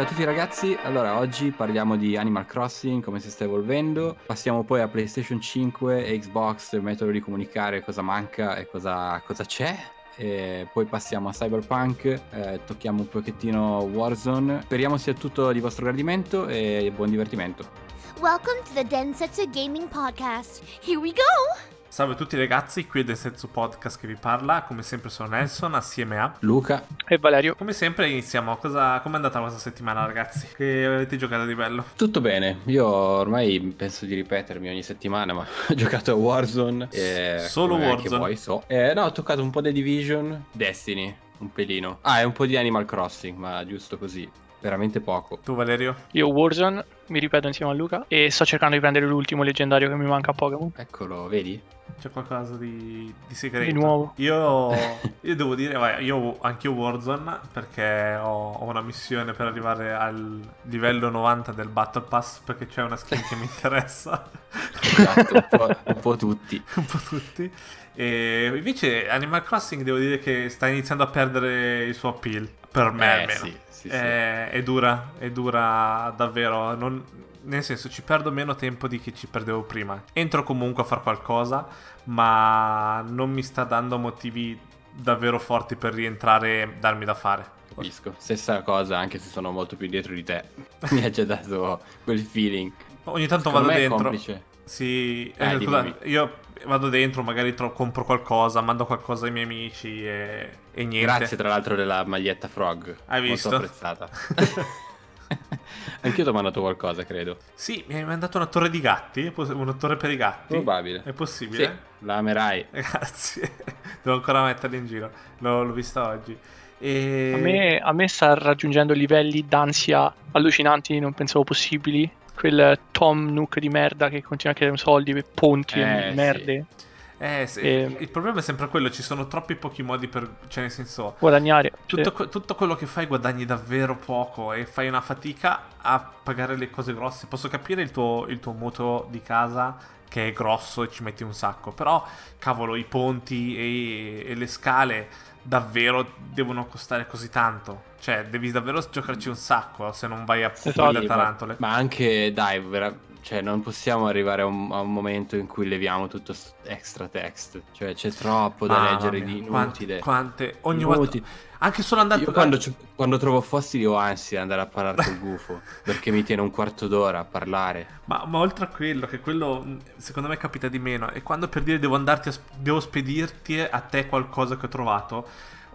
Ciao a tutti ragazzi, allora oggi parliamo di Animal Crossing, come si sta evolvendo, passiamo poi a PlayStation 5 e Xbox, il metodo di comunicare cosa manca e cosa, cosa c'è, e poi passiamo a Cyberpunk, eh, tocchiamo un pochettino Warzone, speriamo sia tutto di vostro gradimento e buon divertimento. Welcome to the Densetsu Gaming Podcast. Here we go! Salve a tutti ragazzi, qui è Densetsu Podcast che vi parla, come sempre sono Nelson assieme a Luca e Valerio. Come sempre iniziamo, Cosa, com'è andata questa settimana ragazzi? Che avete giocato di bello? Tutto bene, io ormai penso di ripetermi ogni settimana, ma ho giocato a Warzone. E Solo Warzone? Vuoi, so. Eh, no, ho toccato un po' The Division, Destiny, un pelino. Ah, e un po' di Animal Crossing, ma giusto così veramente poco. Tu Valerio? Io Warzone, mi ripeto insieme a Luca, e sto cercando di prendere l'ultimo leggendario che mi manca a Pokémon. Eccolo, vedi? C'è qualcosa di, di segreto. Di nuovo. Io, io devo dire, vai, io anche io Warzone perché ho, ho, una missione per arrivare al livello 90 del Battle Pass perché c'è una skin che mi interessa. Esatto, un po', un po' tutti. un po' tutti. E invece Animal Crossing devo dire che sta iniziando a perdere il suo appeal. Per me eh, almeno. Sì, sì, è, sì. è, dura, è dura davvero. Non, nel senso, ci perdo meno tempo di che ci perdevo prima. Entro comunque a fare qualcosa, ma non mi sta dando motivi davvero forti per rientrare e darmi da fare. Capisco. Stessa cosa, anche se sono molto più dietro di te. mi ha già dato quel feeling. Ogni tanto Secondo vado dentro. Complice. Sì, eh, scusa, io vado dentro, magari tro- compro qualcosa, mando qualcosa ai miei amici e, e niente. Grazie tra l'altro della maglietta Frog. Hai visto? Molto apprezzata. Anch'io ti ho mandato qualcosa, credo. Sì, mi hai mandato una torre di gatti, una torre per i gatti. Probabile. È possibile? Sì, la amerai. Grazie. Devo ancora metterla in giro. L'ho, l'ho vista oggi. E... A, me, a me sta raggiungendo livelli d'ansia allucinanti, non pensavo possibili. Quel Tom Nook di merda che continua a chiedere soldi per ponti eh, e merde. Sì. Eh, sì. e... il problema è sempre quello, ci sono troppi pochi modi per, cioè nel senso... Guadagnare. Tutto, sì. tutto, quello che fai guadagni davvero poco e fai una fatica a pagare le cose grosse. Posso capire il tuo, il tuo mutuo di casa che è grosso e ci metti un sacco, però cavolo, i ponti e, e le scale davvero devono costare così tanto. Cioè, devi davvero giocarci un sacco se non vai a le tarantole. Ma anche, dai, vera- cioè, non possiamo arrivare a un, a un, momento in cui leviamo tutto extra text. Cioè, c'è troppo da ah, leggere di inutile. Quante, quante ogni volta. Anche solo andare Io quando, quando, trovo fossili ho ansia di andare a parlare col gufo. perché mi tiene un quarto d'ora a parlare. Ma, ma, oltre a quello, che quello secondo me capita di meno. E quando per dire devo andarti a, devo spedirti a te qualcosa che ho trovato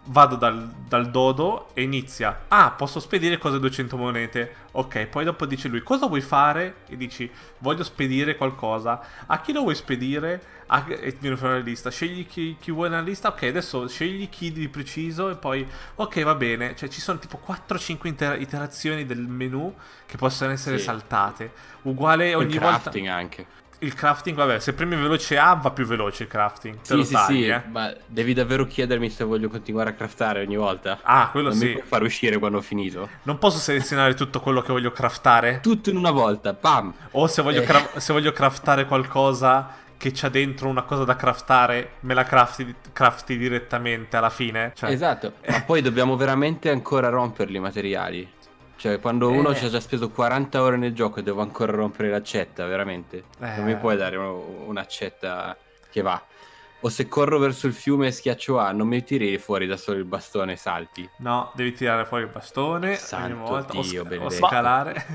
vado dal, dal, dodo e inizia. Ah, posso spedire cose 200 monete. Ok, poi dopo dice lui, cosa vuoi fare? E dici, voglio spedire qualcosa. A chi lo vuoi spedire? A... E viene fuori la lista. Scegli chi, chi, vuoi nella lista. Ok, adesso scegli chi di preciso e poi... Ok, va bene. Cioè ci sono tipo 4-5 inter- iterazioni del menu che possono essere sì. saltate. Uguale ogni volta... crafting anche il crafting, vabbè, se premi veloce A va più veloce il crafting. Sì, sì, tagli, sì, eh. ma devi davvero chiedermi se voglio continuare a craftare ogni volta. Ah, quello non sì. Mi puoi far uscire quando ho finito. Non posso selezionare tutto quello che voglio craftare? Tutto in una volta, pam! O se voglio, eh. cra- se voglio craftare qualcosa che c'ha dentro una cosa da craftare, me la crafti, crafti direttamente alla fine. Cioè... Esatto, ma poi dobbiamo veramente ancora romperli i materiali. Cioè, quando uno Eh. ci ha già speso 40 ore nel gioco e devo ancora rompere l'accetta, veramente. Eh. Non mi puoi dare un- un'accetta che va. O se corro verso il fiume e schiaccio A, non mi tiri fuori da solo il bastone e salti. No, devi tirare fuori il bastone Santo ogni volta o, Dio, sc- o scalare.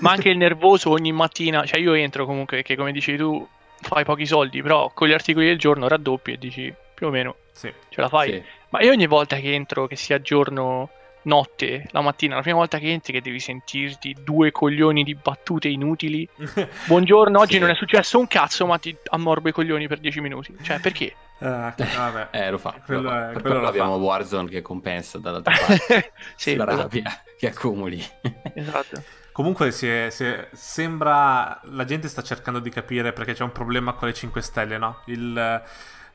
Ma anche il nervoso ogni mattina, cioè io entro comunque, che come dici tu, fai pochi soldi, però con gli articoli del giorno raddoppi e dici più o meno sì. ce la fai. Sì. Ma io ogni volta che entro, che sia giorno, notte, la mattina, la prima volta che entri che devi sentirti due coglioni di battute inutili. Buongiorno, oggi Sì. non è successo un cazzo, ma ti ammorbo i coglioni per 10 minuti. Cioè, perché? Ah, vabbè. Eh, lo fa. Quello lo fa. è- per quello quello lo abbiamo fa. Warzone che compensa dall'altra parte. sì, la esatto. rabbia che accumuli. esatto. Comunque si è- si è- sembra la gente sta cercando di capire perché c'è un problema con le 5 stelle, no? Il eh,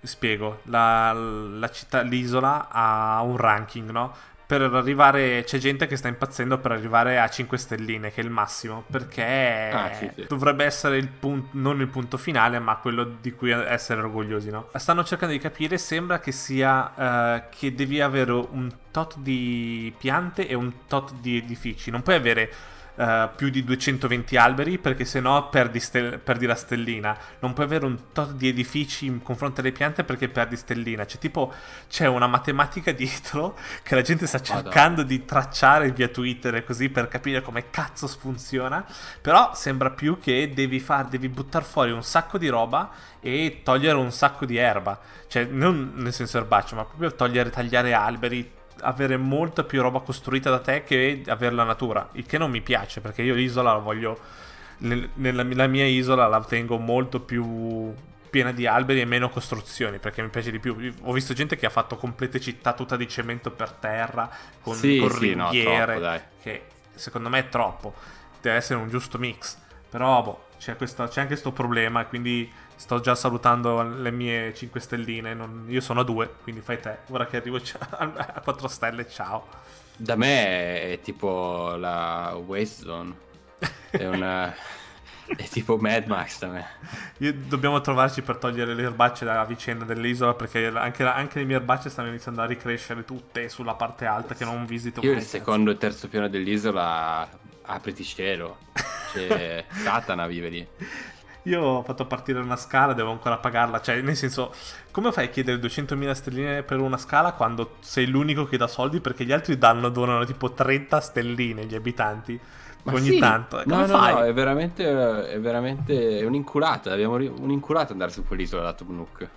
spiego, la, la città, l'isola ha un ranking, no? Per arrivare c'è gente che sta impazzendo per arrivare a 5 stelline che è il massimo perché ah, sì, sì. dovrebbe essere il punto non il punto finale ma quello di cui essere orgogliosi no? stanno cercando di capire sembra che sia uh, che devi avere un tot di piante e un tot di edifici non puoi avere uh, più di 220 alberi perché sennò perdi, stel- perdi la stellina. Non puoi avere un tot di edifici in confronto alle piante perché perdi stellina. C'è tipo c'è una matematica dietro che la gente sta cercando oh, di tracciare via Twitter così per capire come cazzo funziona. Però sembra più che devi, far, devi buttare fuori un sacco di roba e togliere un sacco di erba. Cioè, non nel senso erbaceo, ma proprio togliere, tagliare alberi, avere molta più roba costruita da te che avere la natura, il che non mi piace perché io l'isola la voglio nella, nella mia isola la tengo molto più piena di alberi e meno costruzioni perché mi piace di più. Ho visto gente che ha fatto complete città tutta di cemento per terra con, sì, con sì, ringhiere, no, troppo, che secondo me è troppo. Deve essere un giusto mix. Però boh, c'è, questa, c'è anche questo problema e quindi sto già salutando le mie 5 stelline. Non, io sono a 2, quindi fai te. Ora che arrivo a 4 stelle, ciao. Da me è tipo la Waste Zone. È una... È tipo Mad Max da me. Io, dobbiamo trovarci per togliere le erbacce dalla vicenda dell'isola perché anche, anche, le mie erbacce stanno iniziando a ricrescere tutte sulla parte alta che non visito Io il secondo e terzo piano dell'isola apriti cielo. C'è Satana vive lì. Io ho fatto partire una scala, devo ancora pagarla. Cioè, nel senso, come fai a chiedere 200.000 stelline per una scala quando sei l'unico che dà soldi? Perché gli altri danno, donano tipo 30 stelline gli abitanti. Ma ogni sì. tanto. Come no, fai? no, è veramente, è veramente un'inculata. Abbiamo un'inculata andare su quell'isola da Tubnuk.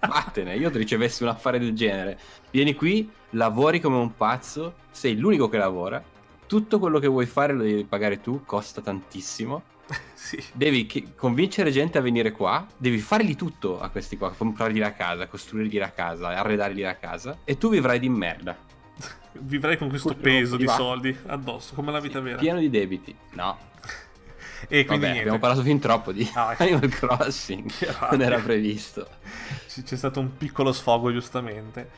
Vattene, io ti ricevessi un affare del genere. Vieni qui, lavori come un pazzo, sei l'unico che lavora tutto quello che vuoi fare lo devi pagare tu, costa tantissimo. sì. Devi che- convincere gente a venire qua, devi fargli tutto a questi qua, comprargli la casa, costruirgli la casa, arredargli la casa e tu vivrai di merda. Vivrai con questo Purtroppo peso di va. soldi addosso, come la vita sì, vera. Pieno di debiti. No. E quindi Vabbè, abbiamo parlato fin troppo di ah, Animal Crossing, non era previsto. C'è stato un piccolo sfogo giustamente.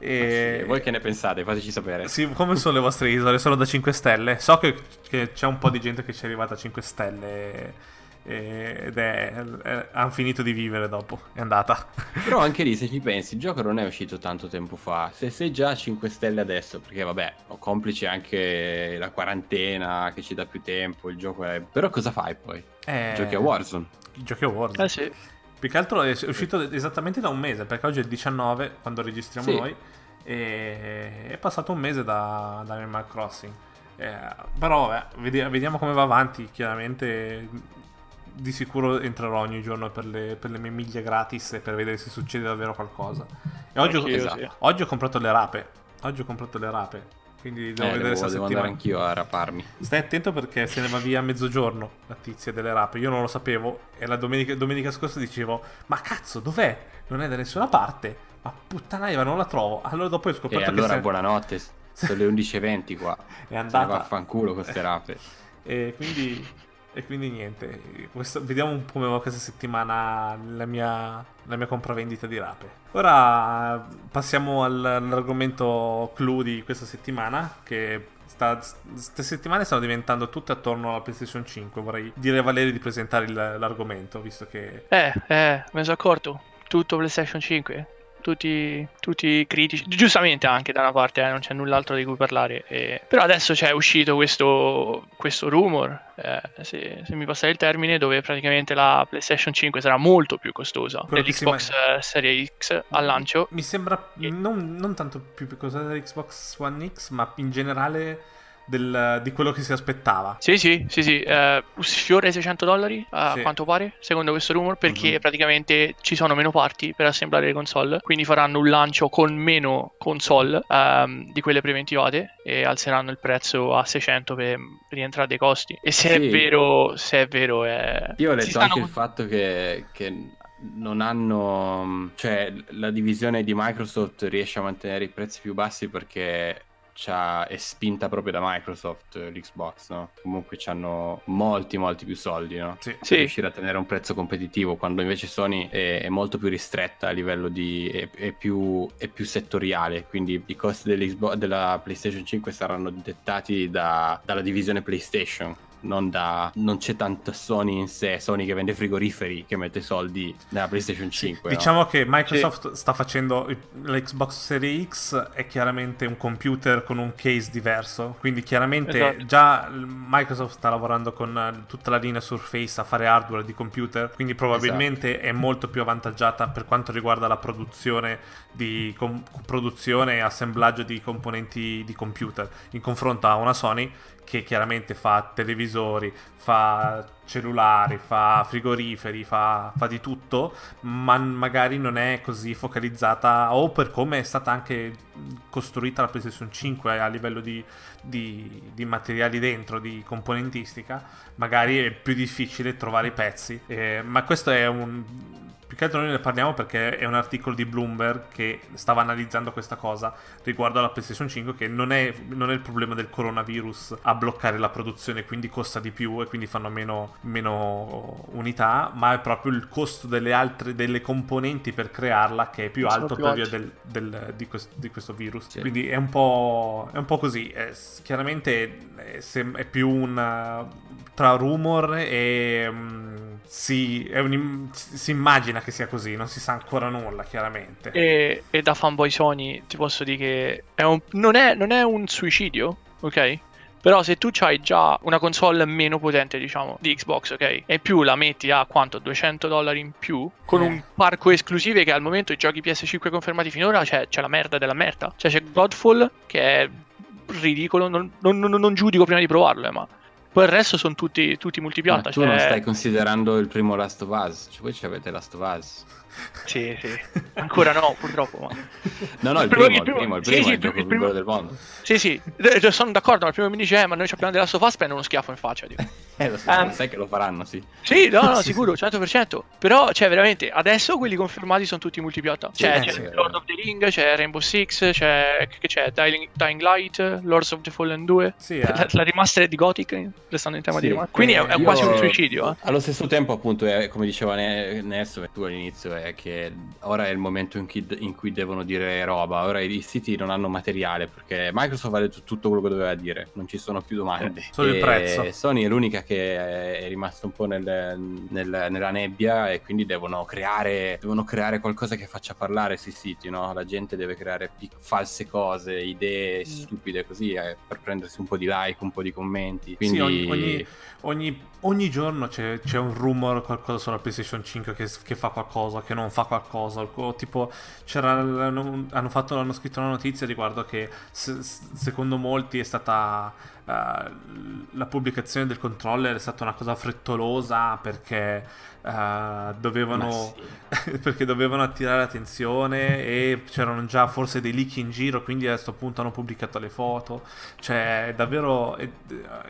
E... Sì, voi che ne pensate? Fateci sapere. Sì, come sono le vostre isole? Sono da 5 stelle? So che, che c'è un po' di gente che ci è arrivata a 5 stelle ed è, è, hanno finito di vivere dopo, è andata. Però anche lì, se ci pensi, il gioco non è uscito tanto tempo fa. Se sei già a 5 stelle adesso, perché vabbè, ho complice anche la quarantena che ci dà più tempo, il gioco è... Però cosa fai poi? Eh... Giochi a Warzone. Giochi a Warzone. Eh sì. Più che altro è uscito esattamente da un mese, perché oggi è il 19 quando registriamo sì. noi. E è passato un mese da, da Animal Crossing. Eh, però eh, vediamo come va avanti. Chiaramente di sicuro entrerò ogni giorno per le, per le, mie miglia gratis per vedere se succede davvero qualcosa. E oggi, ho, esatto, oggi ho comprato le rape. Oggi ho comprato le rape. Quindi devo eh, vedere se devo andare anch'io a raparmi. Stai attento perché se ne va via a mezzogiorno la tizia delle rape. Io non lo sapevo. E la domenica, domenica scorsa dicevo: Ma cazzo, dov'è? Non è da nessuna parte. Ma puttana non la trovo. Allora dopo ho scoperto e che. allora, se... buonanotte. Sono le 11.20 qua. è andata. Se vaffanculo con queste rape. E quindi e quindi niente, questo, vediamo un po' come va questa settimana la mia, la mia compravendita di rape. Ora passiamo all'argomento clou di questa settimana, che queste settimane stanno diventando tutte attorno alla PlayStation 5. Vorrei dire a Valerio di presentare il, l'argomento, visto che... Eh, eh, ne sono accorto. Tutto PlayStation 5 tutti, tutti critici, giustamente anche da una parte, eh, non c'è null'altro di cui parlare. Eh. Però adesso c'è uscito questo, questo rumor, eh, se, se, mi passa il termine, dove praticamente la PlayStation 5 sarà molto più costosa dell'Xbox ma... Series X al lancio. Mi sembra non, non tanto più costosa dell'Xbox One X, ma in generale del, di quello che si aspettava. Sì, sì, sì, sì. Uh, sfiore 600 dollari a sì. quanto pare, secondo questo rumor, perché uh-huh. praticamente ci sono meno parti per assemblare le console, quindi faranno un lancio con meno console um, di quelle preventivate e alzeranno il prezzo a 600 per rientrare dei costi. E se sì. è vero, se è vero, è... Io ho letto anche con... il fatto che, che non hanno cioè la divisione di Microsoft riesce a mantenere i prezzi più bassi perché è spinta proprio da Microsoft l'Xbox, no? Comunque hanno molti, molti più soldi, no? Sì. Per riuscire a tenere un prezzo competitivo, quando invece Sony è, è molto più ristretta a livello di... è, è, più, è più, settoriale, quindi i costi della PlayStation 5 saranno dettati da, dalla divisione PlayStation non, da, non c'è tanto Sony in sé, Sony che vende frigoriferi che mette soldi nella PlayStation 5. Sì, diciamo no? che Microsoft sì. sta facendo l'Xbox Series X è chiaramente un computer con un case diverso, quindi chiaramente esatto. già Microsoft sta lavorando con tutta la linea Surface a fare hardware di computer, quindi probabilmente esatto. è molto più avvantaggiata per quanto riguarda la produzione, di, com- produzione e assemblaggio di componenti di computer in confronto a una Sony che chiaramente fa televisori, fa cellulari, fa frigoriferi, fa, fa, di tutto, ma magari non è così focalizzata o per come è stata anche costruita la PlayStation 5 a livello di, di, di materiali dentro, di componentistica, magari è più difficile trovare i pezzi. Eh, ma questo è un che altro noi ne parliamo perché è un articolo di Bloomberg che stava analizzando questa cosa riguardo alla PlayStation 5 che non è, non è il problema del coronavirus a bloccare la produzione quindi costa di più e quindi fanno meno, meno unità ma è proprio il costo delle altre delle componenti per crearla che è più alto più per via del, del, di, questo, di, questo, virus. Sì. quindi è un po', è un po così. È, chiaramente è, è, più un tra rumor e um, si, un, si immagina che sia così, non si sa ancora nulla, chiaramente. E, e da fanboy Sony ti posso dire che è un, non, è, non, è, un suicidio, ok? Però se tu hai già una console meno potente, diciamo, di Xbox, ok? E più la metti a quanto? 200 dollari in più? Con eh. un parco esclusive che al momento i giochi PS5 confermati finora c'è, c'è la merda della merda. Cioè c'è Godfall che è ridicolo, non, non, non, non giudico prima di provarlo, eh, ma poi il resto sono tutti, tutti multipiatta. Ma tu cioè... non stai considerando il primo Last of Us, cioè, voi ci avete Last of Us. Sì, sì. Ancora no, purtroppo. Ma... No, no, il, il primo, il primo, il primo, sì, è il, gioco il primo... del mondo. Sì, sì, sono d'accordo, ma il primo mi dice, eh, ma noi abbiamo della Sofas, prende uno schiaffo in faccia. Dico. eh, lo so, um, sai che lo faranno, sì. Sì, no, no, sicuro, 100%. Però, cioè, veramente, adesso quelli confermati sono tutti multipiatta. Cioè, sì, c'è sì, Lord of the Ring, c'è Rainbow Six, c'è, che c'è Dying, Dying Light, Lords of the Fallen 2. Sì, eh. la, la remaster di Gothic, restando in tema sì, di remaster. Quindi è, è quasi un suicidio. Eh. Allo stesso tempo, appunto, è, come diceva Nesso e tu all'inizio, è che ora è il momento in cui, in cui, devono dire roba, ora i siti non hanno materiale perché Microsoft ha detto tutto quello che doveva dire, non ci sono più domande. Solo il prezzo. Sony è l'unica che è rimasta un po' nel, nel, nella nebbia e quindi devono creare, devono creare qualcosa che faccia parlare sui siti, no? La gente deve creare pic- false cose, idee mm. stupide così eh, per prendersi un po' di like, un po' di commenti. Quindi... Sì, ogni, ogni, ogni, ogni giorno c'è, c'è, un rumor, qualcosa sulla PlayStation 5 che, che fa qualcosa, che non fa qualcosa tipo hanno, fatto, hanno scritto una notizia riguardo che se, secondo molti è stata la pubblicazione del controller è stata una cosa frettolosa perché uh, dovevano sì. perché dovevano attirare l'attenzione e c'erano già forse dei leak in giro quindi a questo punto hanno pubblicato le foto cioè è davvero, è,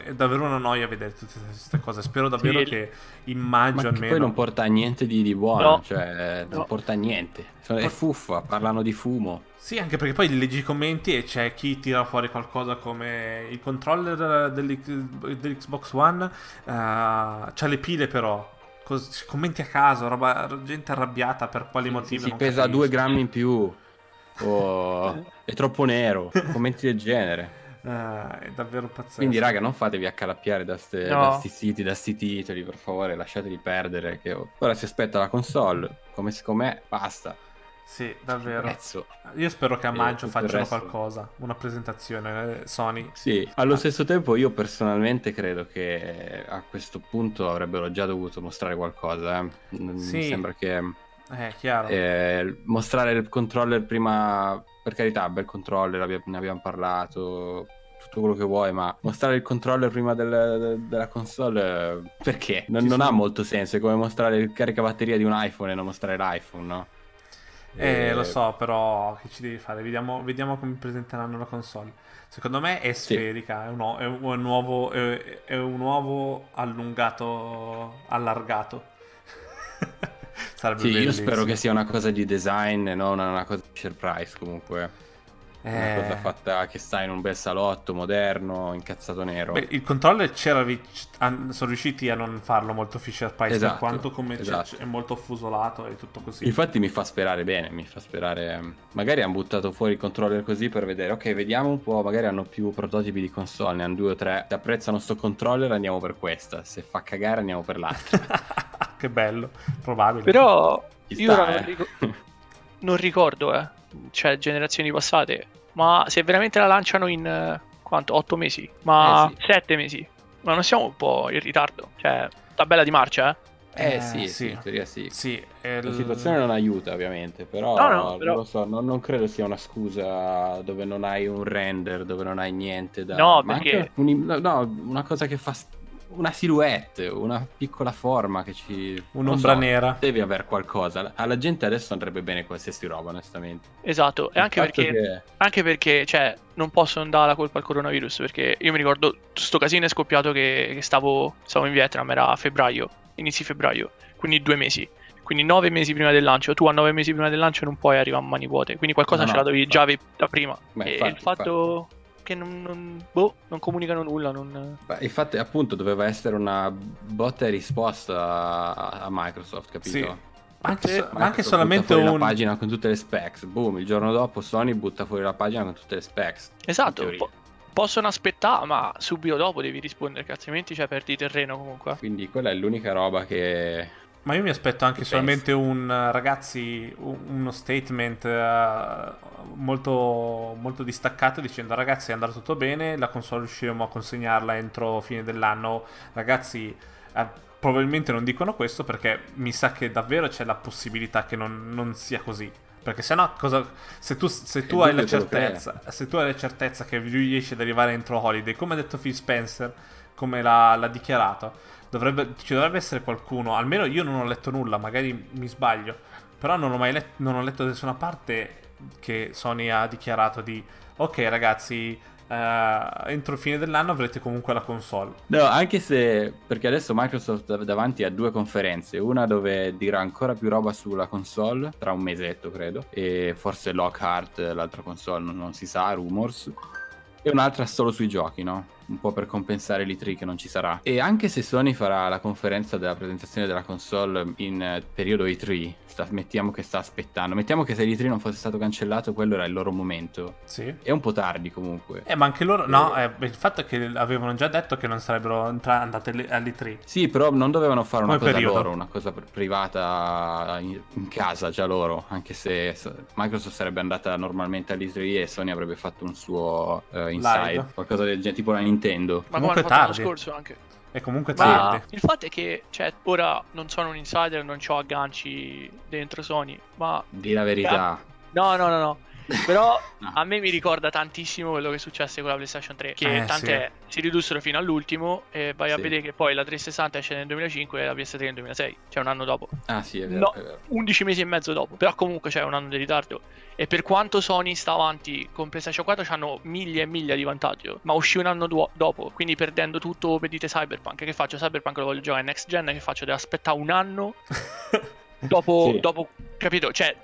è davvero una noia vedere tutte queste cose spero davvero sì. che immagino almeno poi non porta niente di, di buono no. cioè non no. porta niente è fuffa parlano di fumo sì, anche perché poi leggi i commenti e c'è chi tira fuori qualcosa come il controller dell'Xbox One, uh, c'ha le pile però, Cos- commenti a caso, roba, gente arrabbiata per quali sì, motivi. Si pesa due grammi in più, oh, è troppo nero, commenti del genere. Uh, è davvero pazzesco. Quindi, raga, non fatevi accalappiare da questi no. siti, da sti titoli, per favore, lasciateli perdere. Che ora si aspetta la console, come com'è, basta. Sì, davvero. Io spero che a maggio facciano qualcosa, una presentazione eh, Sony. Sì, allo ah. stesso tempo io personalmente credo che a questo punto avrebbero già dovuto mostrare qualcosa. Eh. Sì. Mi sembra che... Eh, chiaro. Eh, mostrare il controller prima, per carità, bel controller, ne abbiamo parlato, tutto quello che vuoi, ma mostrare il controller prima del, della console perché? Non, non ha molto senso, è come mostrare il caricabatteria di un iPhone e non mostrare l'iPhone, no? Eh, eh, lo so, però che ci devi fare? Vediamo, vediamo, come presenteranno la console. Secondo me è sferica, sì. è, un, è, un, uovo, è, è un uovo allungato, allargato. Sarebbe sì, bellissimo. io spero che sia una cosa di design e non una cosa di share price comunque. Eh... Una cosa fatta che sta in un bel salotto moderno, incazzato nero. Beh, il controller c'era, sono riusciti a non farlo molto Fisher Price esatto, quanto come esatto. è molto affusolato e tutto così. Infatti mi fa sperare bene, mi fa sperare. Magari hanno buttato fuori il controller così per vedere, ok, vediamo un po', magari hanno più prototipi di console, ne hanno due o tre. Se apprezzano sto controller andiamo per questa, se fa cagare andiamo per l'altra. che bello, probabile. Però sta, io ora eh. non, non ricordo, eh cioè generazioni passate, ma se veramente la lanciano in eh, quanto? 8 mesi, ma eh sì. 7 mesi, ma non siamo un po' in ritardo, cioè tabella di marcia, eh? Eh, eh sì, sì, in teoria sì. sì il... La situazione non aiuta ovviamente, però, no, no, però... non lo so, non, non, credo sia una scusa dove non hai un render, dove non hai niente da... No, perché... Un... no, una cosa che fa una silhouette, una piccola forma che ci... Un'ombra so, nera. Devi avere qualcosa. Alla gente adesso andrebbe bene qualsiasi roba, onestamente. Esatto, e anche perché, che... anche perché, cioè, non posso dare la colpa al coronavirus, perché io mi ricordo, sto casino è scoppiato che, che stavo, stavo in Vietnam, era a febbraio, inizi febbraio, quindi due mesi. Quindi nove mesi prima del lancio, tu a nove mesi prima del lancio non puoi arrivare a mani vuote, quindi qualcosa no, ce no, la dovevi già da prima. Beh, e infatti, il fatto... Infatti che non, non, boh, non comunicano nulla. Non... Beh, infatti, appunto, doveva essere una botta e risposta a, a Microsoft, capito? Sì. Anche, ma anche solamente un... la pagina con tutte le specs. Boom, il giorno dopo Sony butta fuori la pagina con tutte le specs. Esatto. Po- possono aspettare, ma subito dopo devi rispondere, che altrimenti cioè, perdi terreno comunque. Quindi quella è l'unica roba che ma io mi aspetto anche solamente un ragazzi, uno statement uh, molto, molto distaccato dicendo ragazzi è andato tutto bene, la console riusciremo a consegnarla entro fine dell'anno. Ragazzi, uh, probabilmente non dicono questo perché mi sa che davvero c'è la possibilità che non, non sia così. Perché se no, cosa, se tu, se tu hai la certezza, se tu hai la certezza che riesci ad arrivare entro Holiday, come ha detto Phil Spencer, come l'ha, l'ha dichiarato, Dovrebbe, ci dovrebbe essere qualcuno, almeno io non ho letto nulla, magari mi sbaglio, però non ho mai letto, non ho letto da nessuna parte che Sony ha dichiarato di ok ragazzi, uh, entro fine dell'anno avrete comunque la console. No, anche se, perché adesso Microsoft davanti a due conferenze, una dove dirà ancora più roba sulla console, tra un mesetto credo, e forse Lockhart, l'altra console, non, non si sa, rumors, e un'altra solo sui giochi, no? un po' per compensare l'E3 che non ci sarà. E anche se Sony farà la conferenza della presentazione della console in eh, periodo E3, sta, mettiamo che sta aspettando, mettiamo che se l'E3 non fosse stato cancellato, quello era il loro momento. Sì. È un po' tardi comunque. Eh, ma anche loro, no, eh, il fatto è che avevano già detto che non sarebbero entra- andate all'E3. Sì, però non dovevano fare una Come cosa periodo. loro, una cosa privata in, in, casa già loro, anche se Microsoft sarebbe andata normalmente all'E3 e Sony avrebbe fatto un suo uh, inside, Live. qualcosa del genere, tipo una Nintendo. Ma comunque tardi. scorso anche. È comunque tardi. Il fatto è che, cioè, ora non sono un insider, non ho agganci dentro Sony, ma... Di la verità. No, no, no, no. Però no. a me mi ricorda tantissimo quello che successe con la PlayStation 3. Che eh, tant'è, sì. si ridussero fino all'ultimo e vai sì. a vedere che poi la 360 esce nel 2005 e la PS3 nel 2006, cioè un anno dopo. Ah sì, è vero. No, è vero. 11 mesi e mezzo dopo. Però comunque c'è un anno di ritardo. E per quanto Sony sta avanti con PlayStation 4 hanno miglia e miglia di vantaggio. Ma uscì un anno du- dopo, quindi perdendo tutto per dite Cyberpunk. Che faccio? Cyberpunk lo voglio giocare next gen, che faccio? Devo aspettare un anno dopo, sì. dopo capito? Cioè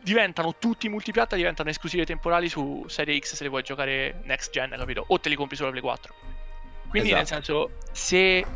diventano tutti multipiatta, diventano esclusive temporali su Serie X se le vuoi giocare next gen, capito? O te li compri sulla Play 4. Quindi esatto. nel senso, se,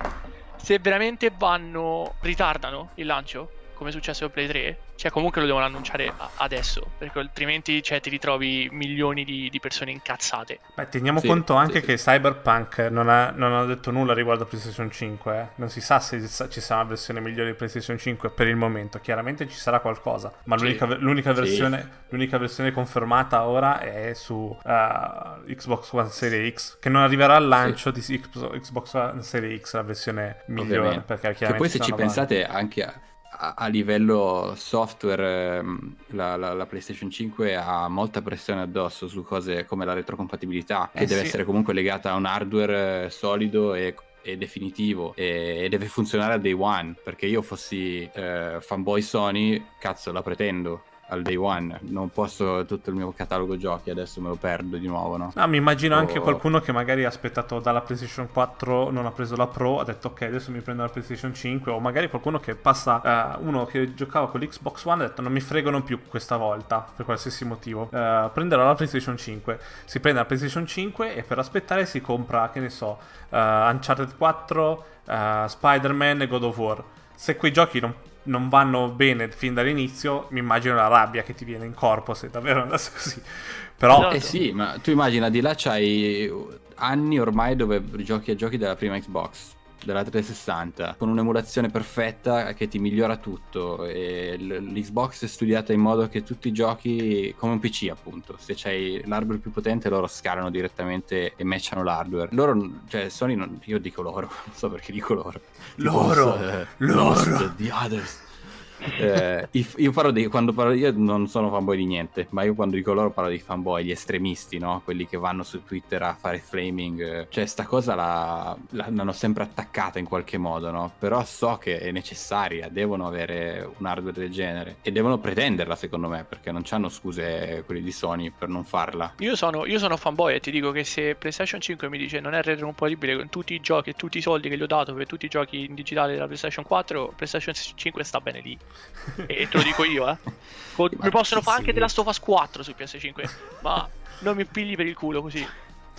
se veramente vanno, ritardano il lancio, come è successo con Play 3, cioè comunque lo devono annunciare adesso, perché altrimenti cioè, ti ritrovi milioni di, di persone incazzate. Beh, teniamo sì, conto anche sì, che sì. Cyberpunk non ha, non ha, detto nulla riguardo a PlayStation 5, eh. non si sa se ci sarà una versione migliore di PlayStation 5 per il momento, chiaramente ci sarà qualcosa, ma l'unica, l'unica, versione, l'unica, versione, confermata ora è su uh, Xbox One Series X, che non arriverà al lancio di Xbox One Series X, la versione migliore, Ovviamente. perché chiaramente... Che poi se ci pensate anche... A a, livello software ehm, la, la, la, PlayStation 5 ha molta pressione addosso su cose come la retrocompatibilità, che eh deve sì. essere comunque legata a un hardware eh, solido e e definitivo e, e, deve funzionare a day one perché io fossi eh, fanboy Sony cazzo la pretendo al day one. Non posso tutto il mio catalogo giochi, adesso me lo perdo di nuovo, no? No, mi immagino o... anche qualcuno che magari ha aspettato dalla PlayStation 4, non ha preso la Pro, ha detto ok, adesso mi prendo la PlayStation 5, o magari qualcuno che passa, uh, uno che giocava con l'Xbox One ha detto non mi fregano più questa volta, per qualsiasi motivo. Uh, prenderò la PlayStation 5. Si prende la PlayStation 5 e per aspettare si compra, che ne so, uh, Uncharted 4, Spider-Man e God of War. Se quei giochi non non vanno bene fin dall'inizio, mi immagino la rabbia che ti viene in corpo se davvero andasse così. Però... Eh sì, ma tu immagina di là c'hai anni ormai dove giochi a giochi della prima Xbox della 360 con un'emulazione perfetta che ti migliora tutto. E l'Xbox è studiata in modo che tutti i giochi come un PC appunto. Se c'hai l'hardware più potente loro scalano direttamente e matchano l'hardware. Loro cioè Sony non, io dico loro non so perché dico loro. Loro? tipo, eh, loro? The others eh, io parlo di quando parlo io non sono fanboy di niente ma io quando dico loro parlo di fanboy gli estremisti no? Quelli che vanno su Twitter a fare flaming cioè sta cosa la, l'hanno sempre attaccata in qualche modo no? Però so che è necessaria devono avere un hardware del genere e devono pretenderla secondo me perché non hanno scuse quelli di Sony per non farla. Io sono, io sono fanboy e ti dico che se PlayStation 5 mi dice non è retrocompatibile con tutti i giochi e tutti i soldi che gli ho dato per tutti i giochi in digitale della PlayStation 4 PlayStation 5 sta bene lì e te lo dico io, eh. mi possono fare anche della Stofas 4 su PS5, ma non mi pigli per il culo così.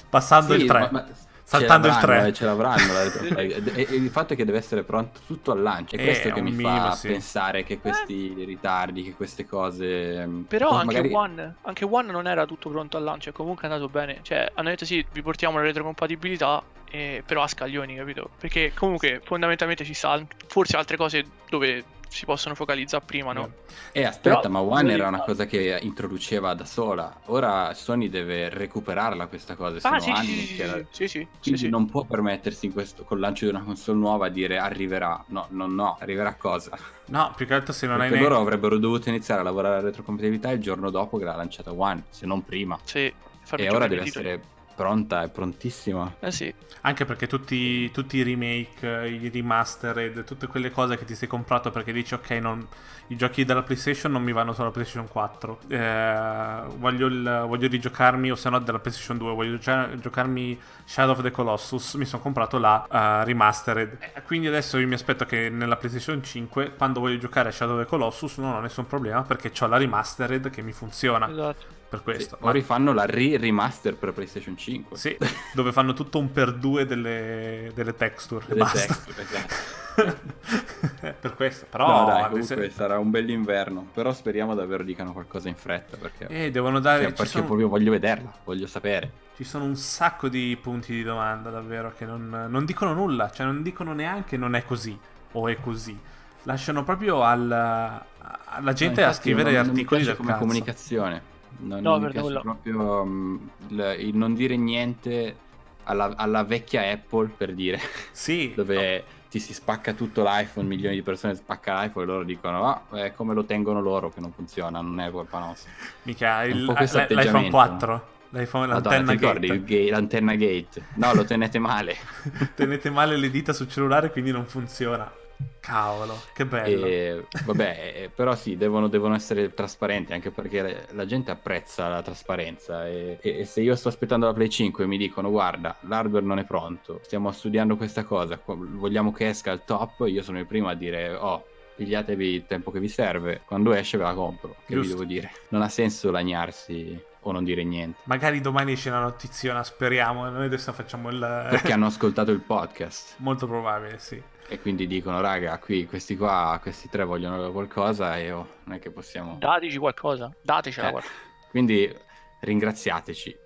Passando sì, il 3. Ma, ma saltando il 3 eh, ce l'avranno e, e, il fatto è che deve essere pronto tutto al lancio è questo che mi minimo, fa sì. pensare che questi eh. ritardi che queste cose mm, però oh, anche, magari... One, anche One non era tutto pronto al lancio è comunque andato bene cioè hanno detto sì vi portiamo la retrocompatibilità eh, però a scaglioni capito perché comunque fondamentalmente ci sta forse altre cose dove si possono focalizzare prima, no? E eh, aspetta, Però, ma One era una cosa che introduceva da sola. Ora Sony deve recuperarla questa cosa. Ah, sì, anni sì, che era... sì, sì, Quindi sì, non può permettersi in questo, col lancio di una console nuova a dire arriverà. No, no, no, arriverà cosa? No, più che altro se non Perché hai... loro ne... avrebbero dovuto iniziare a lavorare alla retrocompatibilità il giorno dopo che l'ha lanciata One, se non prima. Sì. E ora deve essere pronta, è prontissima. Eh sì. Anche perché tutti, tutti, i remake, i remastered, tutte quelle cose che ti sei comprato perché dici ok, non, i giochi della PlayStation non mi vanno sulla PlayStation 4. Eh, voglio, il, voglio, rigiocarmi, o se no della PlayStation 2, voglio giocarmi Shadow of the Colossus. Mi sono comprato la uh, remastered. Eh, quindi adesso io mi aspetto che nella PlayStation 5, quando voglio giocare a Shadow of the Colossus, non ho nessun problema perché ho la remastered che mi funziona. Esatto per questo. Sì, ma rifanno la re-remaster per PlayStation 5. Sì, dove fanno tutto un per due delle, delle texture. Delle texture, esatto. per questo, però... No, dai, comunque se... sarà un bell'inverno, però speriamo davvero dicano qualcosa in fretta, perché... Eh, devono dare... Cioè, perché sono... proprio voglio vederla, voglio sapere. Ci sono un sacco di punti di domanda, davvero, che non, non dicono nulla, cioè non dicono neanche non è così, o è così. Lasciano proprio al, alla gente no, a scrivere non, articoli non del come cazzo. comunicazione. Non, no, mi piace nulla. proprio um, il non dire niente alla, alla, vecchia Apple, per dire. Sì. dove no. ti si spacca tutto l'iPhone, milioni di persone spacca l'iPhone e loro dicono, ah, è come lo tengono loro che non funziona, non è colpa nostra. Mica, il, l'iPhone 4. L'iPhone, l'antenna Madonna, gate. Gay, l'antenna gate. No, lo tenete male. tenete male le dita sul cellulare, quindi non funziona. Cavolo, che bello. E, vabbè, eh, però sì, devono, devono, essere trasparenti anche perché la gente apprezza la trasparenza e, e, se io sto aspettando la Play 5 e mi dicono guarda, l'hardware non è pronto, stiamo studiando questa cosa, vogliamo che esca al top, io sono il primo a dire oh, pigliatevi il tempo che vi serve, quando esce ve la compro, che Giusto. vi devo dire. Non ha senso lagnarsi o non dire niente. Magari domani c'è una notiziona, speriamo, noi adesso facciamo il... Perché hanno ascoltato il podcast. Molto probabile, sì e quindi dicono raga qui questi qua questi tre vogliono qualcosa e oh, non è che possiamo dateci qualcosa datecela eh, qualcosa. quindi ringraziateci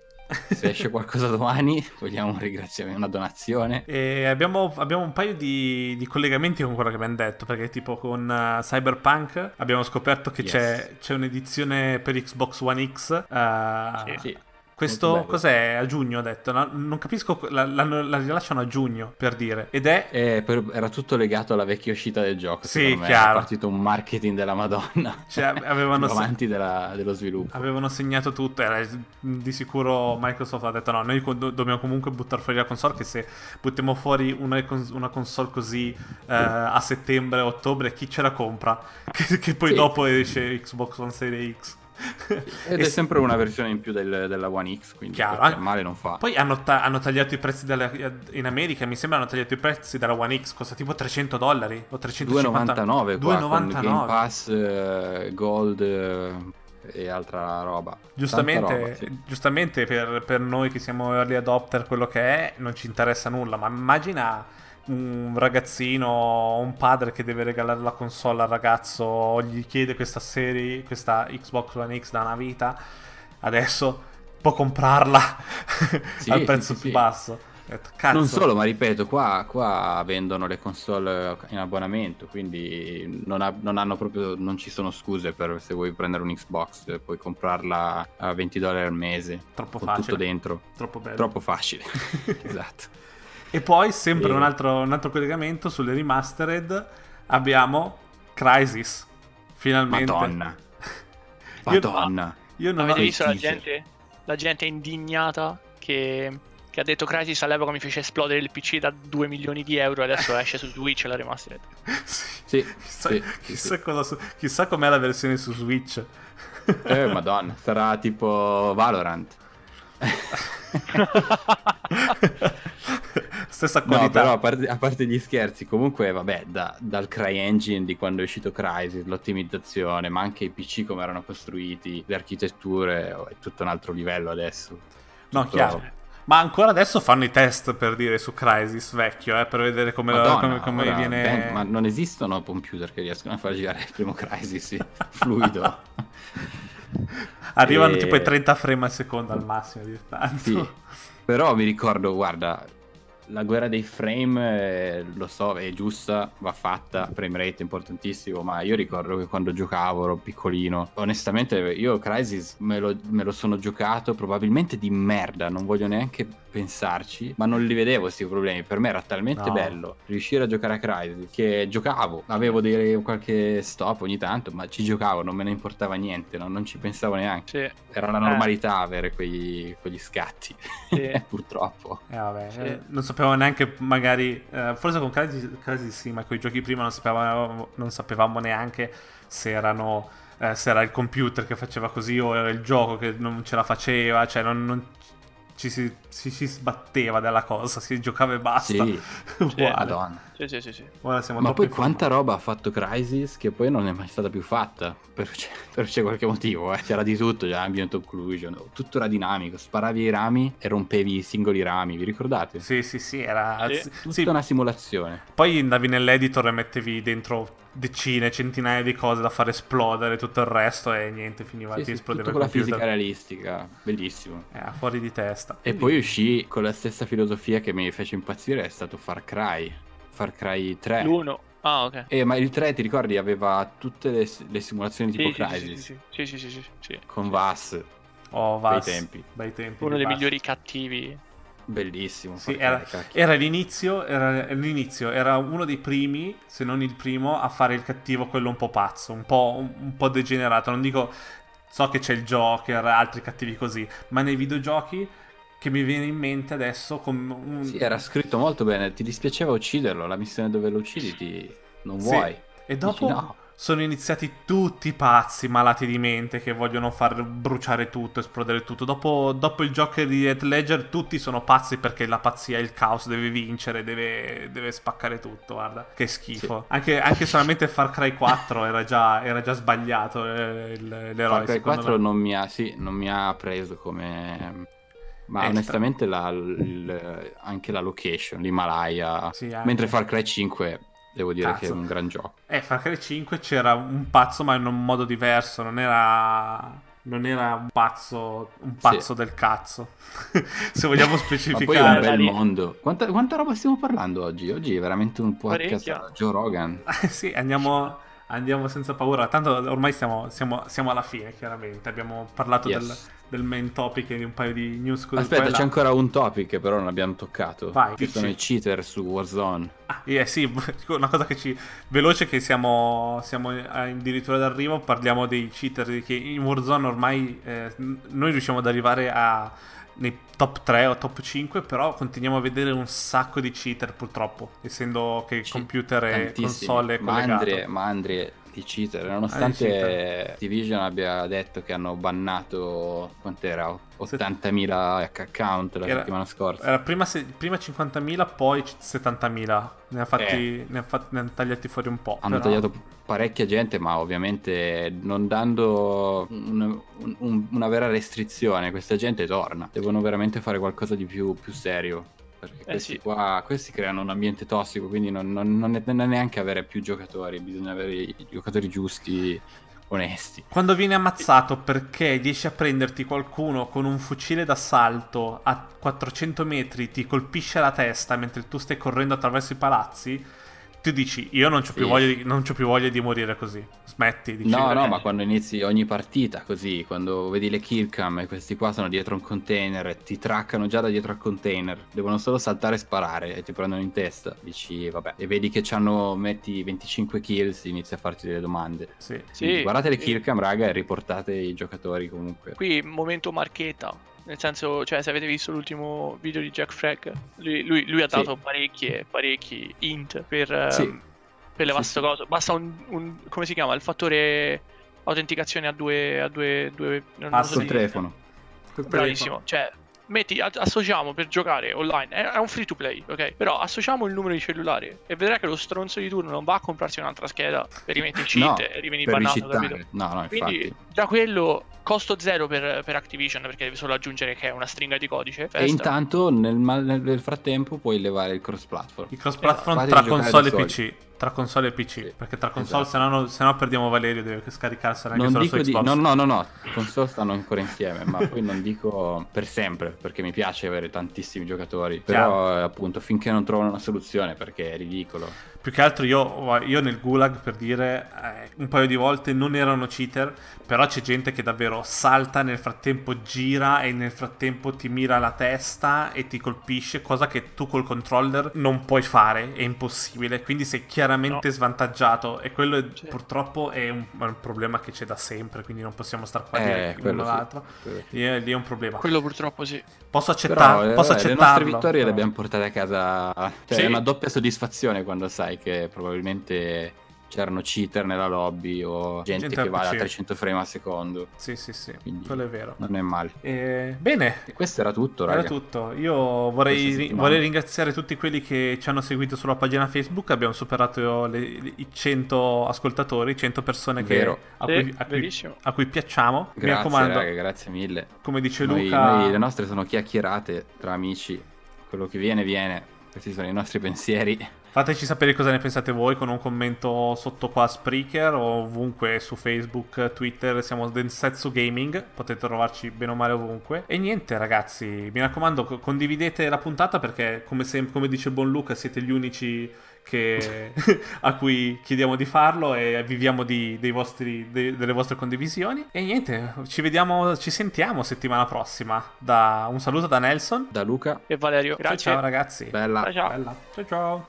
se esce qualcosa domani vogliamo un ringraziamento una donazione e abbiamo, abbiamo un paio di, di, collegamenti con quello che abbiamo detto perché tipo con uh, Cyberpunk abbiamo scoperto che yes. c'è, c'è, un'edizione per Xbox One X uh, sì. sì Questo cos'è? A giugno ho detto. No, non capisco, la, la, la, rilasciano a giugno per dire. Ed è. Eh, per, era tutto legato alla vecchia uscita del gioco. Sì, me. chiaro. È partito un marketing della Madonna. Cioè, avevano. avanti della, dello sviluppo. Avevano segnato tutto. Era, di sicuro Microsoft ha detto: no, noi dobbiamo comunque buttare fuori la console. Che se buttiamo fuori una, una console così eh, a settembre, ottobre, chi ce la compra? Che, che poi sì. dopo esce Xbox One Series X. Ed è sempre una versione in più del, della One X, quindi Chiaro, male non fa. Poi hanno, ta- hanno tagliato i prezzi della, in America, mi sembra hanno tagliato i prezzi della One X, costa tipo 300 dollari o 350 2,99 qua 2,99 con Game Pass, uh, Gold uh, e altra roba. Giustamente, roba, sì. giustamente per, per noi che siamo early adopter quello che è non ci interessa nulla, ma immagina un ragazzino, un padre che deve regalare la console al ragazzo, gli chiede questa serie, questa Xbox One X da una vita, adesso può comprarla sì, al prezzo sì, più sì. basso. Cazzo. Non solo, ma ripeto, qua, qua, vendono le console in abbonamento, quindi non, ha, non, hanno proprio, non ci sono scuse per se vuoi prendere un Xbox, puoi comprarla a 20 dollari al mese. Troppo facile. Tutto dentro. Troppo bello. Troppo facile. esatto. E poi, sempre e... un, altro, un, altro, collegamento sulle remastered, abbiamo Crisis. Finalmente. Madonna. Madonna. Io, io non Avete visto la gente, la gente indignata che, che, ha detto Crisis all'epoca mi fece esplodere il PC da 2 milioni di euro adesso esce su Switch la remastered. sì. sì, chissà, sì, chissà, cosa, chissà com'è la versione su Switch. eh, madonna, sarà tipo Valorant. Stessa qualità. No, però a parte, a parte, gli scherzi, comunque, vabbè, da, dal CryEngine di quando è uscito Crysis, l'ottimizzazione, ma anche i PC come erano costruiti, le architetture, oh, è tutto un altro livello adesso. No, tutto... chiaro. Ma ancora adesso fanno i test per dire su Crysis vecchio, eh, per vedere come, Madonna, come, come ora, viene. Ben, ma non esistono computer che riescono a far girare il primo Crysis fluido. Arrivano e... tipo ai 30 frame al secondo al massimo di tanto. Sì. Però mi ricordo, guarda, la guerra dei frame, eh, lo so, è giusta, va fatta, frame rate è importantissimo, ma io ricordo che quando giocavo ero piccolino, onestamente io Crisis me lo, me lo sono giocato probabilmente di merda, non voglio neanche pensarci, ma non li vedevo questi problemi, per me era talmente no. bello riuscire a giocare a Crisis che giocavo, avevo dei, qualche stop ogni tanto, ma ci giocavo, non me ne importava niente, no? non ci pensavo neanche. Sì. Era una normalità eh. avere quei, quegli scatti, sì. purtroppo. Eh vabbè, sì. eh, non so sapevamo neanche magari, eh, forse con Crazy, sì, ma con i giochi prima non sapevamo, non sapevamo neanche se erano... Eh, se era il computer che faceva così o era il gioco che non ce la faceva, cioè non, non ci si, si, si, sbatteva della cosa, si giocava e basta. Sì, Madonna. Sì, sì, sì, sì. Ma poi quanta roba ha fatto Crisis che poi non è mai stata più fatta, per, c'è, per c'è qualche motivo, eh. c'era di tutto, già ambient occlusion, tutto era dinamico, sparavi i rami e rompevi i singoli rami, vi ricordate? Sì, sì, sì, era sì. tutta sì. una simulazione. Poi andavi nell'editor e mettevi dentro decine, centinaia di cose da far esplodere tutto il resto e niente, finiva sì, ti sì, esplodeva con la fisica realistica, bellissimo. Era fuori di testa. E poi uscì con la stessa filosofia che mi fece impazzire, è stato Far Cry. Far Cry 3. L'1. Ah, ok. Eh, ma il 3, ti ricordi, aveva tutte le, le simulazioni tipo sì, Crysis. Sì sì sì, sì, sì, sì, Con Vass. Oh, Vass. Bei tempi. Bei tempi Uno dei Vass. migliori cattivi Bellissimo. Sì, era, era, l'inizio, era, l'inizio, era uno dei primi, se non il primo, a fare il cattivo, quello un po' pazzo, un po', un, un po degenerato. Non dico, so che c'è il Joker, altri cattivi così, ma nei videogiochi che mi viene in mente adesso un... Sì, era scritto molto bene, ti dispiaceva ucciderlo, la missione dove lo uccidi ti... non sì. vuoi. E dopo... Dici, no sono iniziati tutti pazzi, malati di mente, che vogliono far bruciare tutto, esplodere tutto. Dopo, dopo il Joker di Heath Ledger, tutti sono pazzi perché la pazzia, il caos deve vincere, deve, deve spaccare tutto. Guarda, che schifo. Sì. Anche, anche, solamente Far Cry 4 era già, era già sbagliato eh, l'eroe. Far Cry 4 non mi, ha, sì, non mi ha preso come ma Extra. onestamente la, il, anche la location, l'Himalaya, sì, mentre Far Cry 5 Devo dire Cazzo. che è un gran gioco. Eh, Far Cry 5 c'era un pazzo, ma in un modo diverso. Non era. Non era un pazzo, un pazzo sì. del cazzo. Se vogliamo specificare. ma poi è un bel mondo. Quanta, quanta, roba stiamo parlando oggi? Oggi è veramente un podcast Joe Rogan. sì, andiamo andiamo senza paura. Tanto ormai siamo, siamo, siamo, alla fine, chiaramente. Abbiamo parlato yes. del, del main topic e di un paio di news così. Aspetta, c'è ancora un topic però non abbiamo toccato. Vai, Ci sono i cheater su Warzone. Ah, eh sì, una cosa che ci... Veloce che siamo, siamo addirittura d'arrivo, parliamo dei cheater che in Warzone ormai eh, noi riusciamo ad arrivare a nei top 3 o top 5, però continuiamo a vedere un sacco di cheater purtroppo, essendo che computer e console ma Andre, ma Andre di cheater, nonostante ah, Activision abbia detto che hanno bannato quant'era 80.000 account la era, settimana scorsa. Era prima, se, prima 50.000, poi 70.000. Ne ha, fatti, eh. ne, ha fatti, ne ha tagliati fuori un po'. Hanno però... tagliato parecchia gente, ma ovviamente non dando un, un, una vera restrizione, questa gente torna. Devono veramente fare qualcosa di più, più serio. Perché eh questi sì. qua questi creano un ambiente tossico, quindi non, non, non, è, non è neanche avere più giocatori, bisogna avere i giocatori giusti onesti. Quando vieni ammazzato perché riesci a prenderti qualcuno con un fucile d'assalto a 400 metri, ti colpisce la testa mentre tu stai correndo attraverso i palazzi, tu dici io non ho più, sì. più, voglia di morire così. Smetti di no no ma quando inizi ogni partita così quando vedi le killcam e questi qua sono dietro un container e ti traccano già da dietro al container devono solo saltare e sparare e ti prendono in testa dici vabbè. E vedi che hanno metti 25 kills inizi a farti delle domande. Sì. sì. guardate le killcam raga e riportate i giocatori comunque. Qui momento marchetta nel senso, cioè, se avete visto l'ultimo video di Jack Frag, lui, lui, lui ha dato sì. parecchie, parecchi int per, sì. um, per le vaste sì, cose. Basta un, un, come si chiama? Il fattore autenticazione a due... A due, due non ah, so telefono. Bravissimo. Cioè, metti, associamo per giocare online, è, un free to play, ok? Però associamo il numero di cellulare e vedrai che lo stronzo di turno non va a comprarsi un'altra scheda per cheat no, e rimani bannato? No, no, Quindi infatti. già quello costo zero per, per, Activision perché devi solo aggiungere che è una stringa di codice. Festa. E intanto nel, nel, frattempo puoi levare il cross platform. Il cross platform esatto. tra console e PC. Tra console e PC, sì, perché tra console esatto. se, no, se no perdiamo Valerio, deve scaricarsela anche non solo su Xbox. Di... No, no, no, no, console stanno ancora insieme, ma poi non dico per sempre, perché mi piace avere tantissimi giocatori, però eh, appunto finché non trovano una soluzione, perché è ridicolo. Più che altro io, io nel gulag, per dire, eh, un paio di volte non erano cheater, però c'è gente che davvero salta, nel frattempo gira e nel frattempo ti mira la testa e ti colpisce, cosa che tu col controller non puoi fare, è impossibile, quindi sei chiaramente no. svantaggiato e quello è, purtroppo è un, è un, problema che c'è da sempre, quindi non possiamo star qua a dire eh, uno l'altro. Lì, è, lì è un problema. Quello purtroppo sì. Posso accettare, Però, posso eh, accettarlo. Le nostre vittorie le abbiamo portate a casa, cioè sì. è una doppia soddisfazione quando sai che probabilmente c'erano cheater nella lobby o gente, gente che va a 300 frame al secondo. Sì, sì, sì, Quindi quello è vero. Non è male. Eh, bene. E questo era tutto, raga. Era tutto. Io vorrei, ri- vorrei, ringraziare tutti quelli che ci hanno seguito sulla pagina Facebook. Abbiamo superato le, i 100 ascoltatori, 100 persone che, a, cui, a, cui, a, cui, piacciamo. Grazie, Mi raccomando. Raga, grazie mille. Come dice noi, Luca... Noi, le nostre sono chiacchierate tra amici. Quello che viene, viene. Questi sono i nostri pensieri. Fateci sapere cosa ne pensate voi con un commento sotto qua a Spreaker o ovunque su Facebook, Twitter, siamo Densetsu Gaming, potete trovarci bene o male ovunque. E niente ragazzi, mi raccomando condividete la puntata perché come, sem- come dice buon Luca siete gli unici che, a cui chiediamo di farlo e viviamo di, vostri, de, delle vostre condivisioni. E niente, ci vediamo, ci sentiamo settimana prossima. Da, un saluto da Nelson, da Luca e Valerio. Grazie. Ciao, ciao ragazzi. Bella. Ciao, ciao. Bella. ciao ciao.